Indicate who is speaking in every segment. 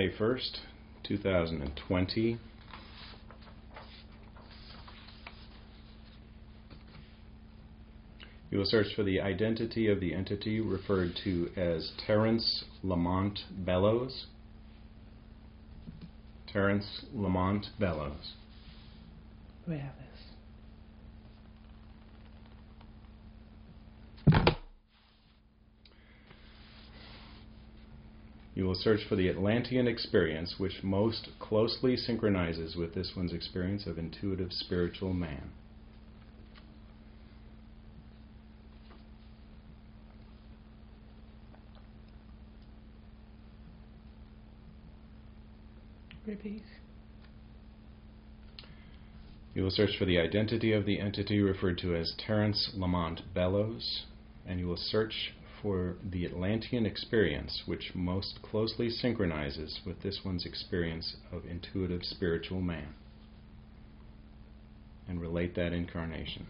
Speaker 1: May 1st, 2020. You will search for the identity of the entity referred to as Terence Lamont Bellows. Terence Lamont Bellows.
Speaker 2: We have this.
Speaker 1: You will search for the Atlantean experience which most closely synchronizes with this one's experience of intuitive spiritual man.
Speaker 2: Repeat.
Speaker 1: You will search for the identity of the entity referred to as Terence Lamont Bellows, and you will search for the Atlantean experience which most closely synchronizes with this one's experience of intuitive spiritual man, and relate that incarnation.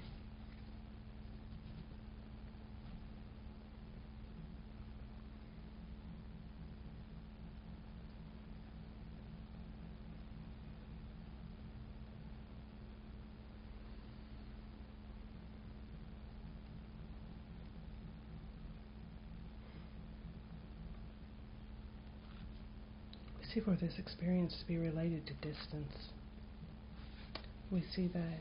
Speaker 2: We see for this experience to be related to distance. We see that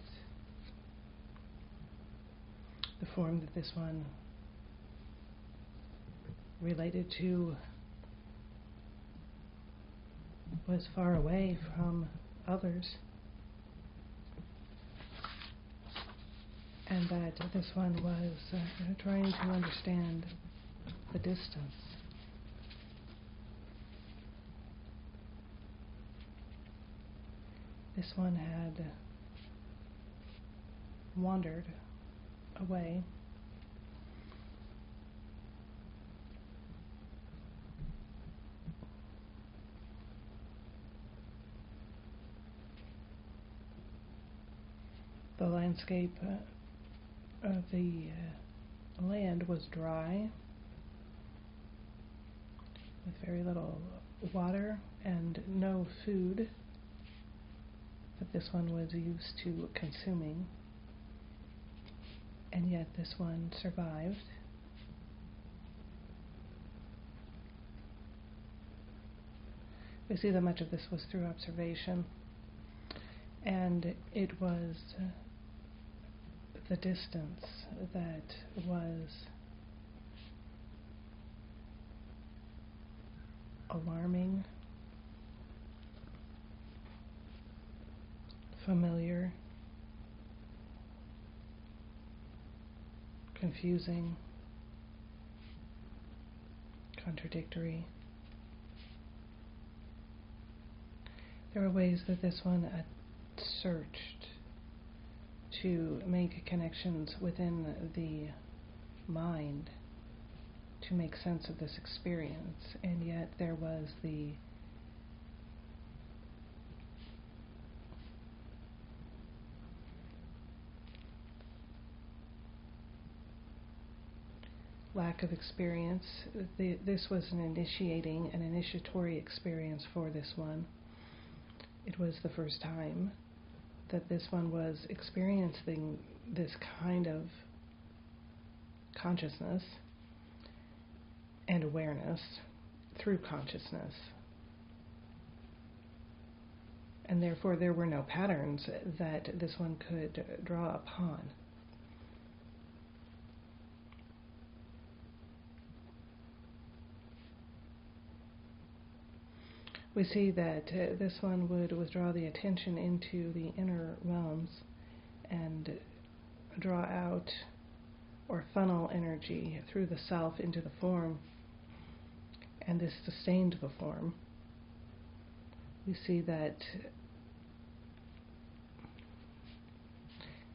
Speaker 2: the form that this one related to was far away from others. And that this one was uh, trying to understand the distance. This one had wandered away. The landscape uh, of the uh, land was dry, with very little water and no food that this one was used to consuming, and yet this one survived. We see that much of this was through observation, and it was the distance that was alarming, familiar, confusing, contradictory. There were ways that this one searched to make connections within the mind to make sense of this experience, and yet there was the lack of experience. The, this was an initiating, an initiatory experience for this one. It was the first time that this one was experiencing this kind of consciousness and awareness through consciousness. And therefore, there were no patterns that this one could draw upon. We see that uh, this one would withdraw the attention into the inner realms and draw out or funnel energy through the self into the form, and this sustained the form. We see that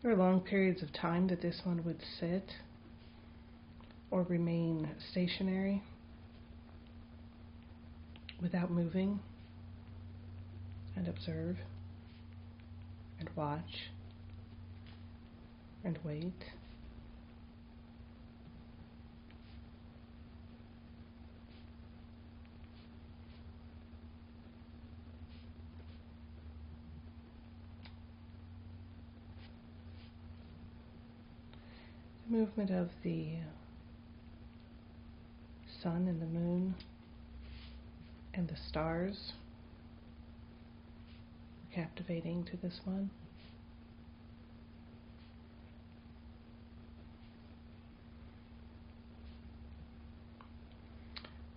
Speaker 2: there are long periods of time that this one would sit or remain stationary without moving and observe and watch and wait. The movement of the sun and the moon and the stars captivating to this one.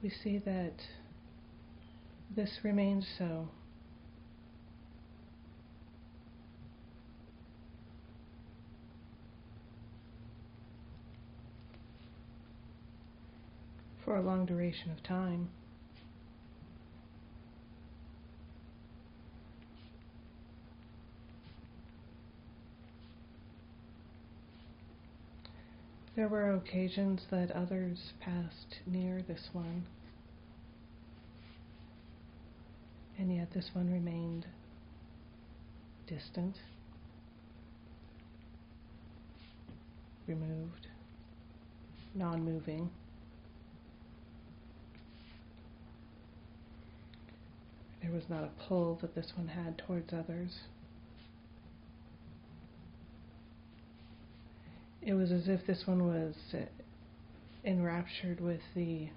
Speaker 2: We see that this remains so. For a long duration of time. There were occasions that others passed near this one, and yet this one remained distant, removed, non moving. There was not a pull that this one had towards others. It was as if this one was enraptured with the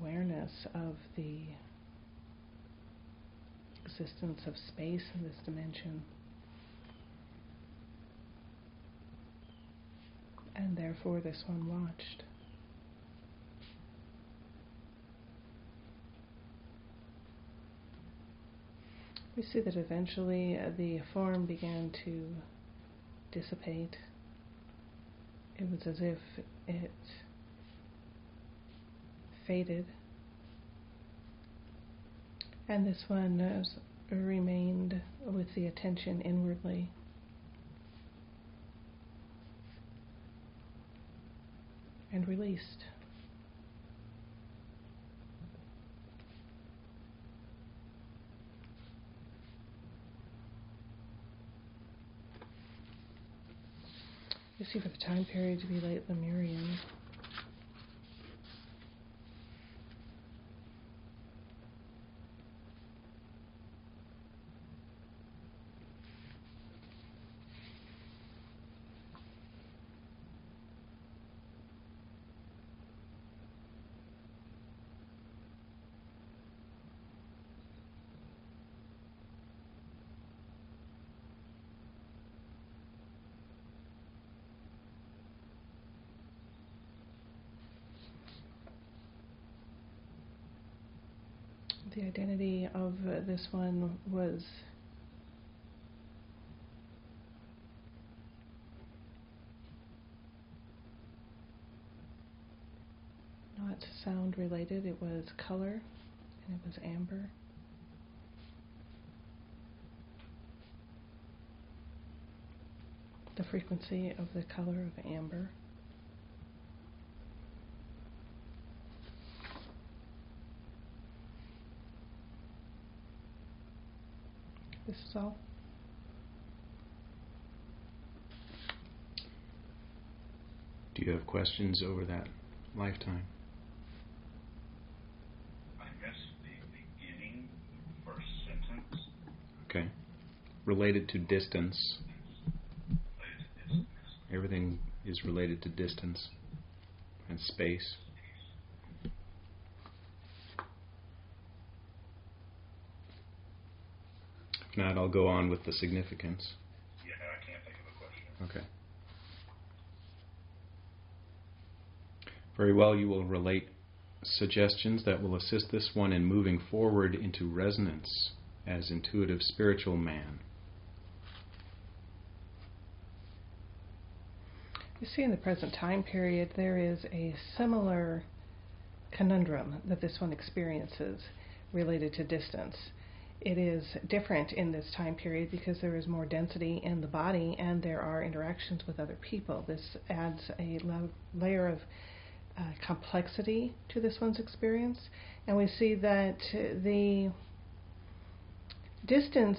Speaker 2: awareness of the existence of space in this dimension. And therefore, this one watched. We see that eventually uh, the form began to dissipate. It was as if it faded. And this one has remained with the attention inwardly. And released. You see the time period to be late Lemurian. The identity of this one was not sound related, it was color, and it was amber. The frequency of the color of amber. This is all.
Speaker 1: Do you have questions over that lifetime?
Speaker 3: I missed the beginning, first sentence.
Speaker 1: Okay. Related to distance.
Speaker 3: Related to distance.
Speaker 1: Everything is related to distance and space. If not, I'll go on with the significance.
Speaker 3: Yeah, I can't think of a question.
Speaker 1: Okay. Very well, you will relate suggestions that will assist this one in moving forward into resonance as intuitive spiritual man.
Speaker 2: You see, in the present time period, there is a similar conundrum that this one experiences related to distance. It is different in this time period because there is more density in the body and there are interactions with other people. This adds a la- layer of uh, complexity to this one's experience, and we see that the distance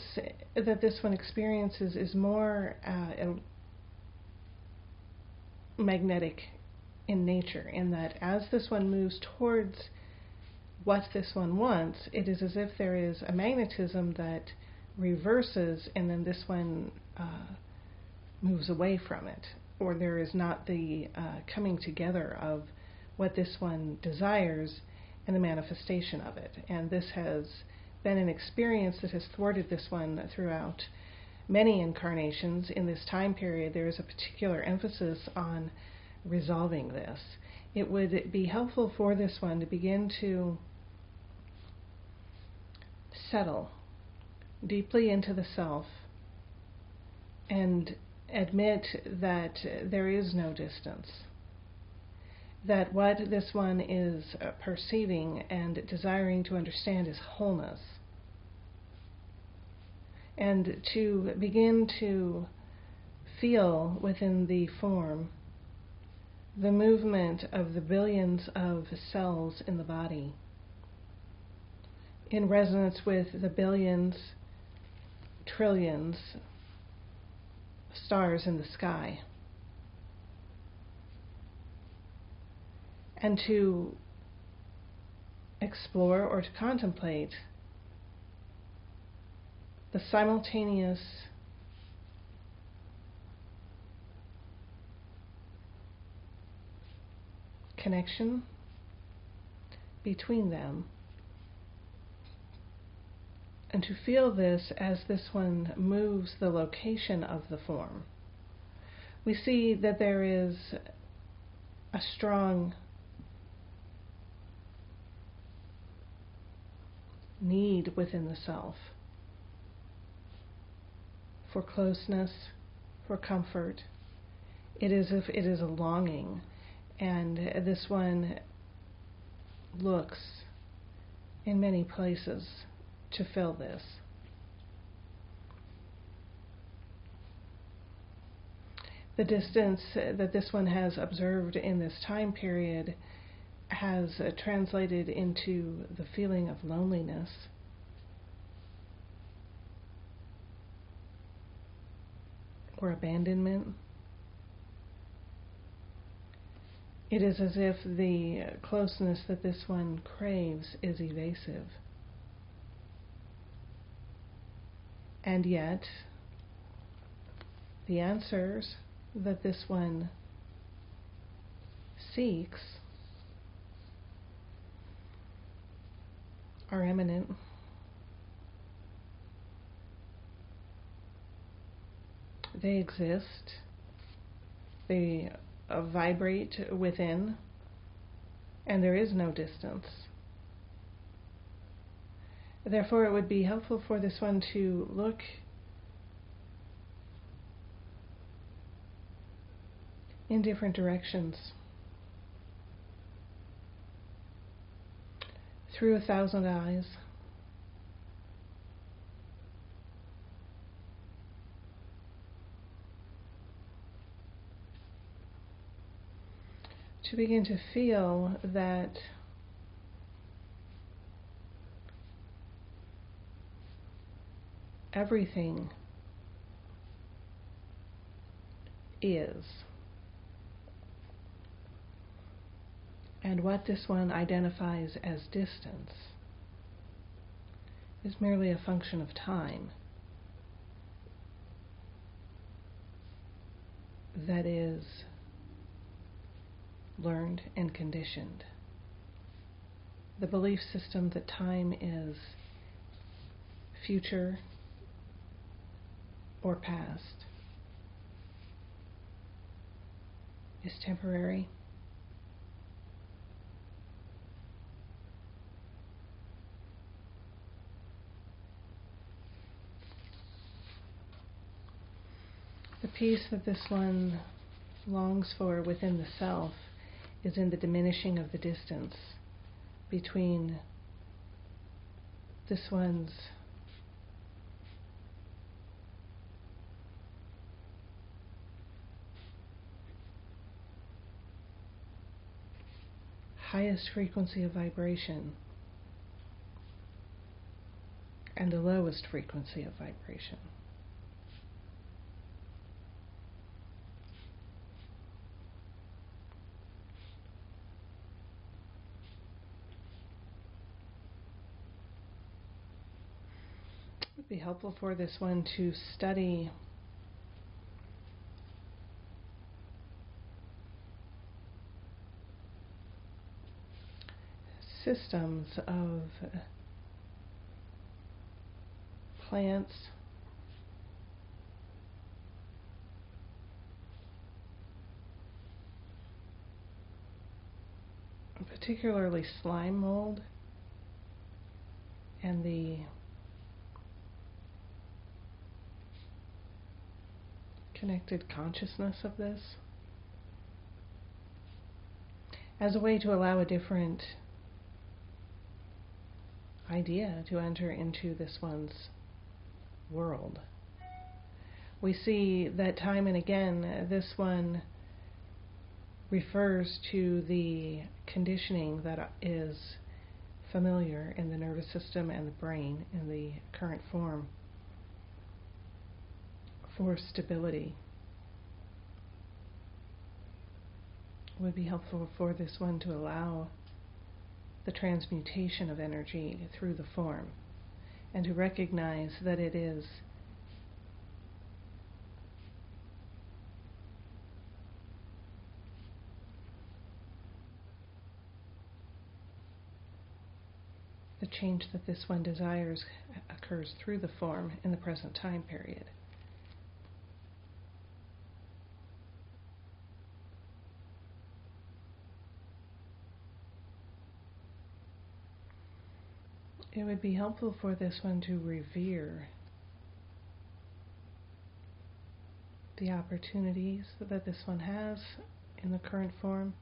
Speaker 2: that this one experiences is more uh, magnetic in nature, in that as this one moves towards what this one wants, it is as if there is a magnetism that reverses, and then this one uh, moves away from it, or there is not the uh, coming together of what this one desires and the manifestation of it. And this has been an experience that has thwarted this one throughout many incarnations. In this time period, there is a particular emphasis on resolving this. It would be helpful for this one to begin to settle deeply into the self and admit that there is no distance. That what this one is uh, perceiving and desiring to understand is wholeness. And to begin to feel within the form the movement of the billions of cells in the body in resonance with the billions, trillions stars in the sky. And to explore or to contemplate the simultaneous connection between them and to feel this as this one moves the location of the form. We see that there is a strong need within the self for closeness, for comfort. It is if it is a longing, and this one looks in many places to fill this. The distance that this one has observed in this time period has uh, translated into the feeling of loneliness. Or abandonment. It is as if the closeness that this one craves is evasive. And yet, the answers that this one seeks are imminent. They exist. They vibrate within, and there is no distance. Therefore, it would be helpful for this one to look in different directions through a thousand eyes. To begin to feel that everything is. And what this one identifies as distance is merely a function of time that is learned and conditioned. The belief system that time is future or past is temporary. The peace that this one longs for within the self is in the diminishing of the distance between this one's highest frequency of vibration and the lowest frequency of vibration. It would be helpful for this one to study systems of plants, particularly slime mold and the connected consciousness of this as a way to allow a different idea to enter into this one's world. We see that time and again this one refers to the conditioning that is familiar in the nervous system and the brain in the current form for stability. It would be helpful for this one to allow the transmutation of energy through the form and to recognize that it is the change that this one desires occurs through the form in the present time period. It would be helpful for this one to revere the opportunities that this one has in the current form.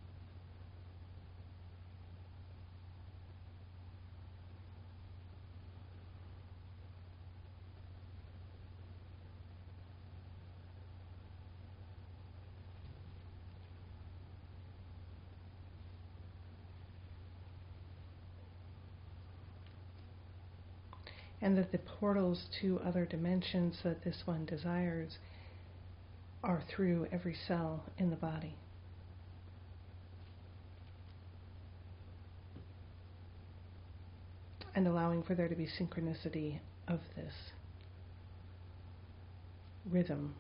Speaker 2: And that the portals to other dimensions that this one desires are through every cell in the body. And allowing for there to be synchronicity of this rhythm.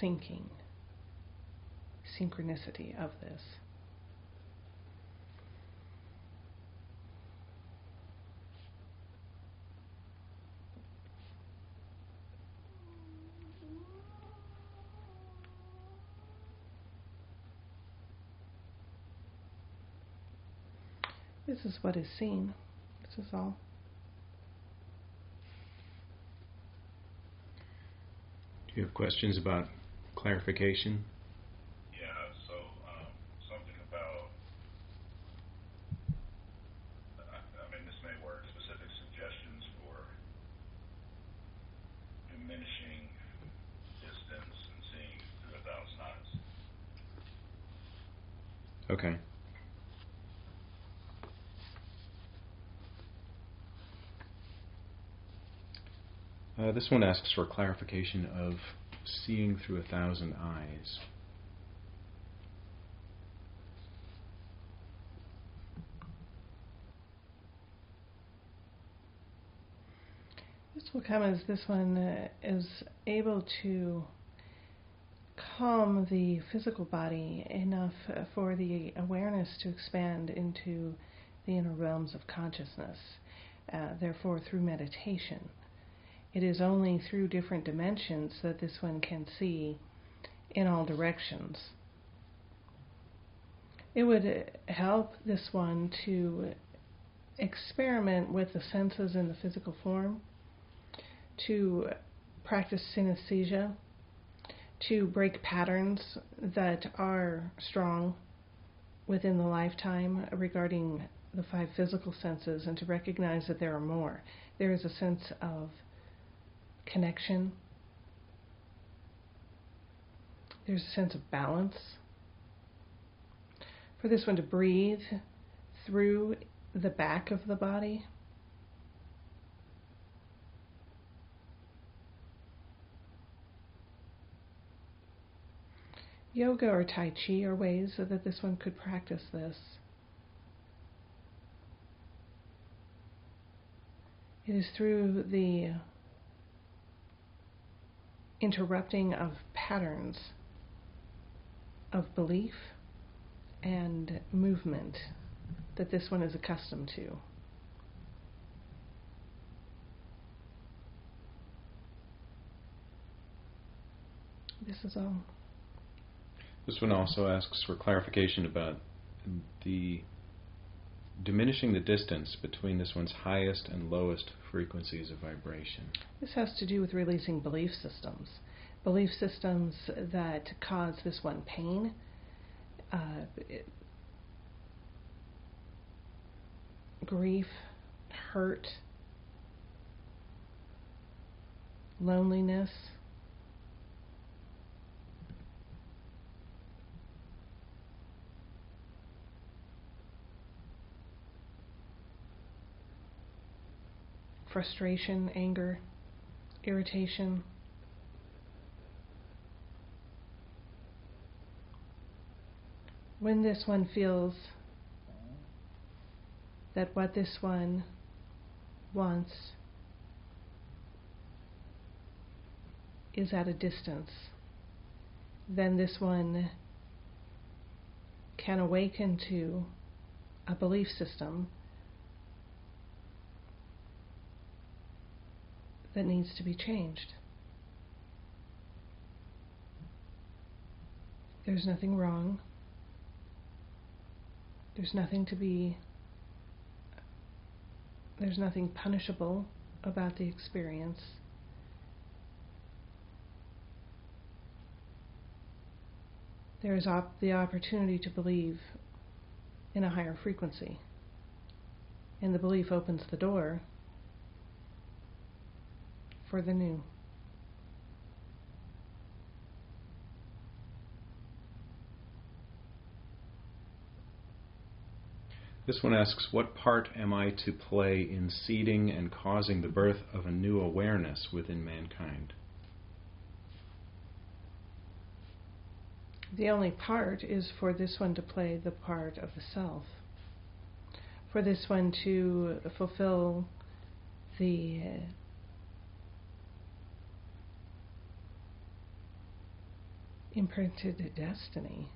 Speaker 2: Syncing, synchronicity of this. This is what is seen. This is all.
Speaker 1: Do you have questions about clarification?
Speaker 3: Yeah, so um, something about, I, I mean, this may work, specific suggestions for diminishing distance and seeing through a thousand eyes.
Speaker 1: Okay. Uh, this one asks for clarification of seeing through a thousand eyes.
Speaker 2: This will come as this one uh, is able to calm the physical body enough uh, for the awareness to expand into the inner realms of consciousness. Uh, therefore, through meditation, it is only through different dimensions that this one can see in all directions. It would help this one to experiment with the senses in the physical form, to practice synesthesia, to break patterns that are strong within the lifetime regarding the five physical senses, and to recognize that there are more. There is a sense of connection. There's a sense of balance. For this one to breathe through the back of the body. Yoga or Tai Chi are ways so that this one could practice this. It is through the interrupting of patterns of belief and movement that this one is accustomed to. This is all.
Speaker 1: This one also asks for clarification about the diminishing the distance between this one's highest and lowest frequencies of vibration.
Speaker 2: This has to do with releasing belief systems. Belief systems that cause this one pain. Uh, it, grief, hurt, loneliness. Frustration, anger, irritation. When this one feels that what this one wants is at a distance, then this one can awaken to a belief system that needs to be changed. There's nothing wrong. There's nothing to be, there's nothing punishable about the experience. There is op- the opportunity to believe in a higher frequency. And the belief opens the door for the new.
Speaker 1: This one asks, What part am I to play in seeding and causing the birth of a new awareness within mankind?
Speaker 2: The only part is for this one to play the part of the self. For this one to fulfill the imprinted destiny.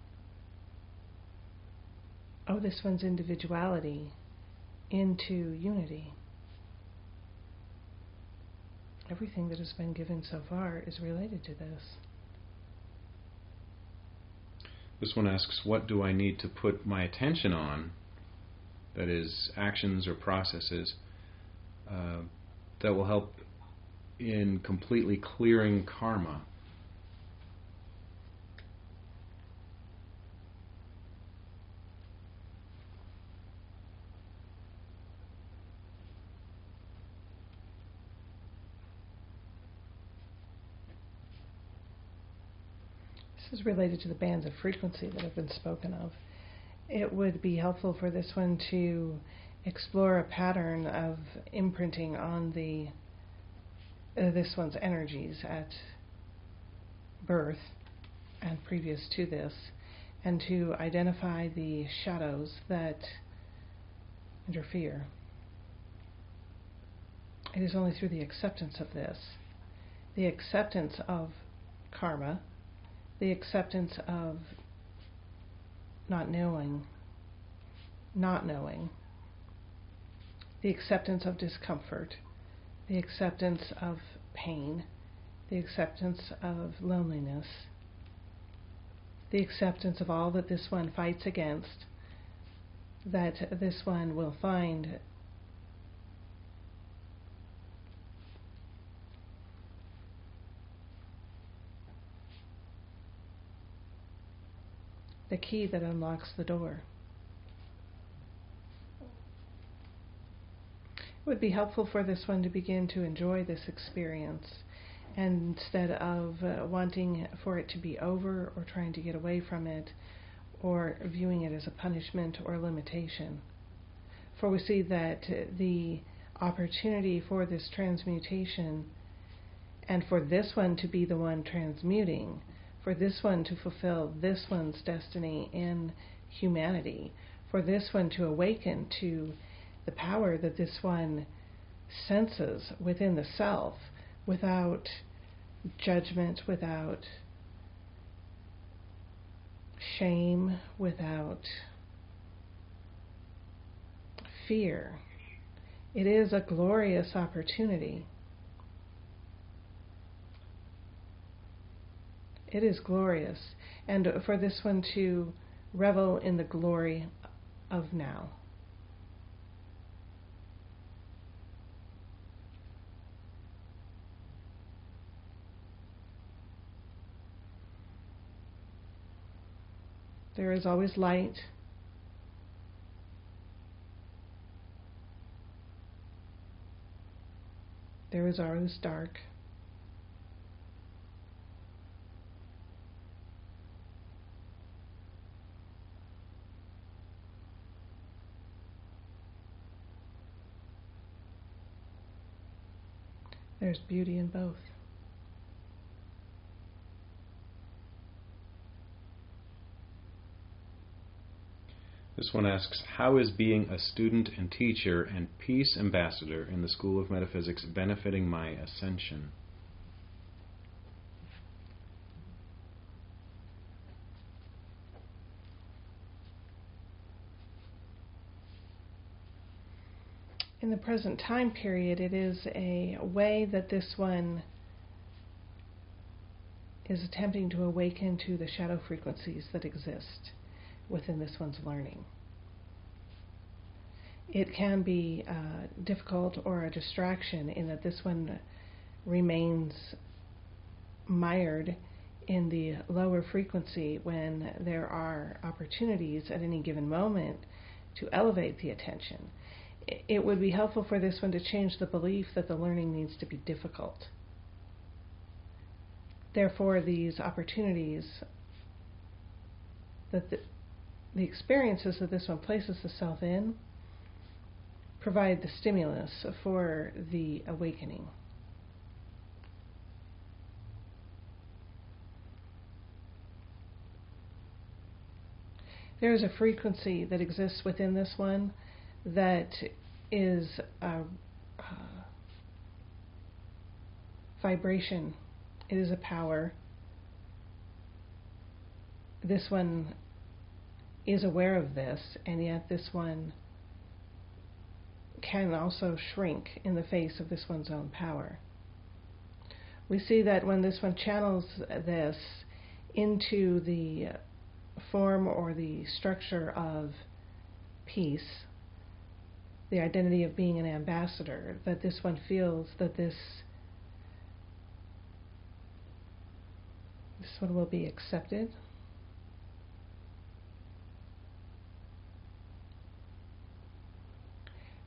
Speaker 2: Oh, this one's individuality into unity. Everything that has been given so far is related to this.
Speaker 1: This one asks, What do I need to put my attention on? That is, actions or processes uh, that will help in completely clearing karma
Speaker 2: This related to the bands of frequency that have been spoken of. It would be helpful for this one to explore a pattern of imprinting on the uh, this one's energies at birth and previous to this, and to identify the shadows that interfere. It is only through the acceptance of this, the acceptance of karma, the acceptance of not knowing, not knowing, the acceptance of discomfort, the acceptance of pain, the acceptance of loneliness, the acceptance of all that this one fights against, that this one will find the key that unlocks the door. It would be helpful for this one to begin to enjoy this experience instead of uh, wanting for it to be over or trying to get away from it or viewing it as a punishment or limitation. For we see that the opportunity for this transmutation and for this one to be the one transmuting for this one to fulfill this one's destiny in humanity, for this one to awaken to the power that this one senses within the self without judgment, without shame, without fear. It is a glorious opportunity. It is glorious. And for this one to revel in the glory of now. There is always light. There is always dark. There's beauty in both.
Speaker 1: This one asks How is being a student and teacher and peace ambassador in the School of Metaphysics benefiting my ascension?
Speaker 2: in the present time period, it is a way that this one is attempting to awaken to the shadow frequencies that exist within this one's learning. It can be uh, difficult or a distraction in that this one remains mired in the lower frequency when there are opportunities at any given moment to elevate the attention it would be helpful for this one to change the belief that the learning needs to be difficult. Therefore, these opportunities that the, the experiences that this one places the self in provide the stimulus for the awakening. There is a frequency that exists within this one that is a, a vibration, it is a power. This one is aware of this, and yet this one can also shrink in the face of this one's own power. We see that when this one channels this into the form or the structure of peace, the identity of being an ambassador, that this one feels that this this one will be accepted.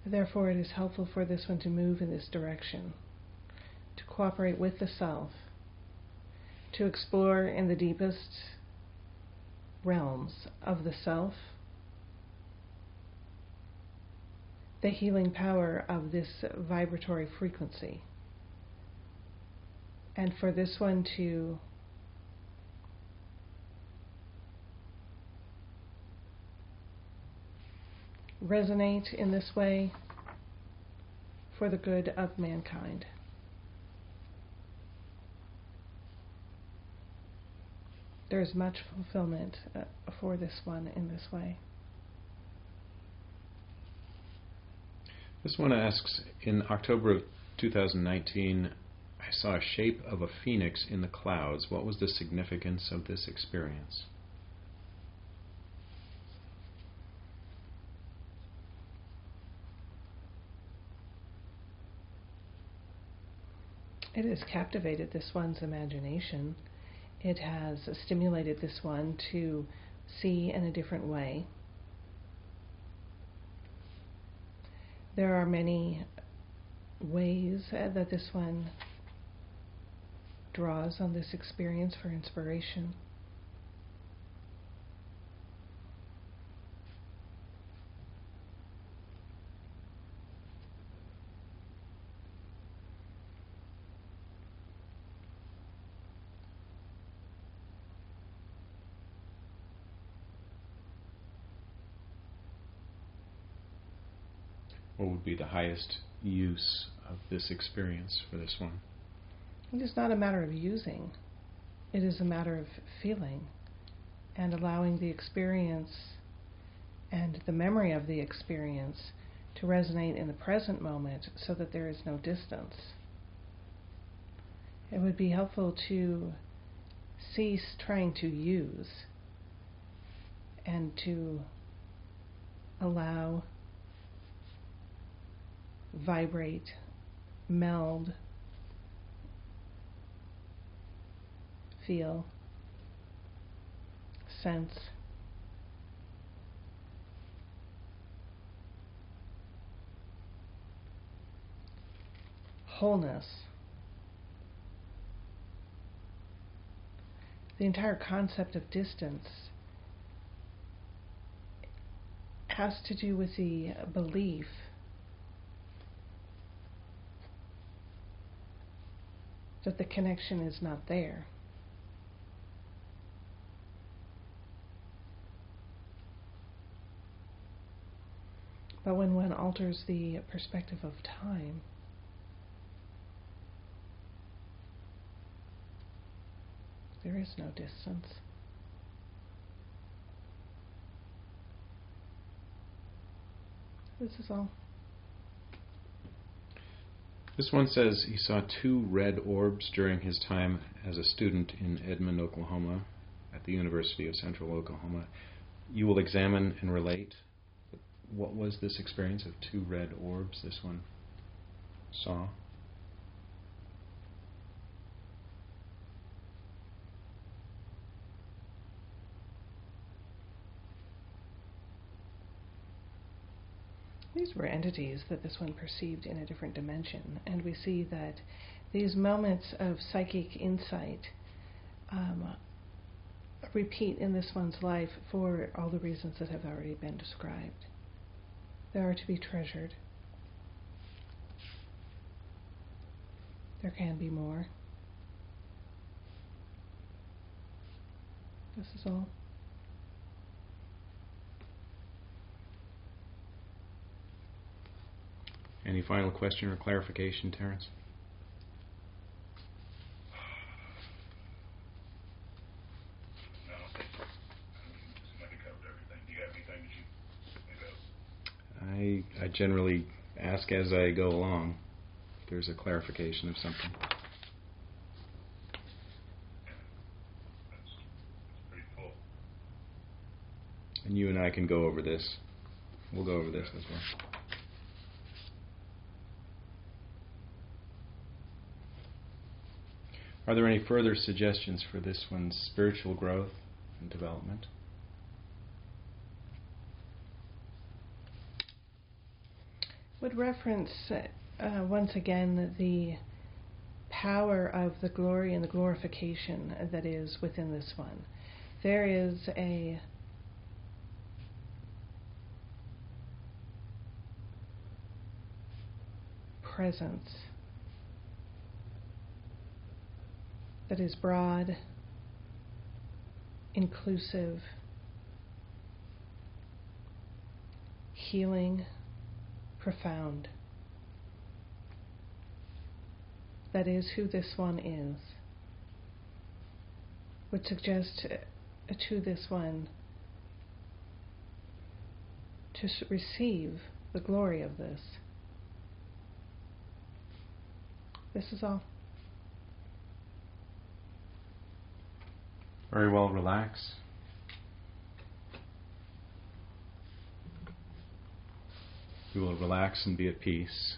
Speaker 2: Therefore, it is helpful for this one to move in this direction, to cooperate with the self, to explore in the deepest realms of the self the healing power of this vibratory frequency. And for this one to resonate in this way for the good of mankind. There is much fulfillment uh, for this one in this way.
Speaker 1: This one asks In October of 2019, I saw a shape of a phoenix in the clouds. What was the significance of this experience?
Speaker 2: It has captivated this one's imagination. It has stimulated this one to see in a different way. There are many ways that this one draws on this experience for inspiration.
Speaker 1: What would be the highest use of this experience for this one?
Speaker 2: It is not a matter of using, it is a matter of feeling. and allowing the experience and the memory of the experience to resonate in the present moment so that there is no distance. It would be helpful to cease trying to use and to allow, vibrate, meld, feel, sense. Wholeness. The entire concept of distance has to do with the belief that the connection is not there. But when one alters the perspective of time, there is no distance. This is all.
Speaker 1: This one says he saw two red orbs during his time as a student in Edmond, Oklahoma, at the University of Central Oklahoma. You will examine and relate. What was this experience of two red orbs this one saw?
Speaker 2: These were entities that this one perceived in a different dimension, and we see that these moments of psychic insight um, repeat in this one's life for all the reasons that have already been described. They are to be treasured. There can be more. This is all.
Speaker 1: Any final question or clarification,
Speaker 3: Terrence? I mean, somebody covered everything. Do you have anything that you think of?
Speaker 1: I, I generally ask as I go along if there's a clarification of something.
Speaker 3: That's, that's pretty full.
Speaker 1: And you and I can go over this. We'll go over this as well. Are there any further suggestions for this one's spiritual growth and development?
Speaker 2: Would reference uh, once again the power of the glory and the glorification that is within this one. There is a presence that is broad, inclusive, healing, profound. That is who this one is. Would suggest uh, to this one to receive the glory of this. This is all.
Speaker 1: Very well, relax. We will relax and be at peace.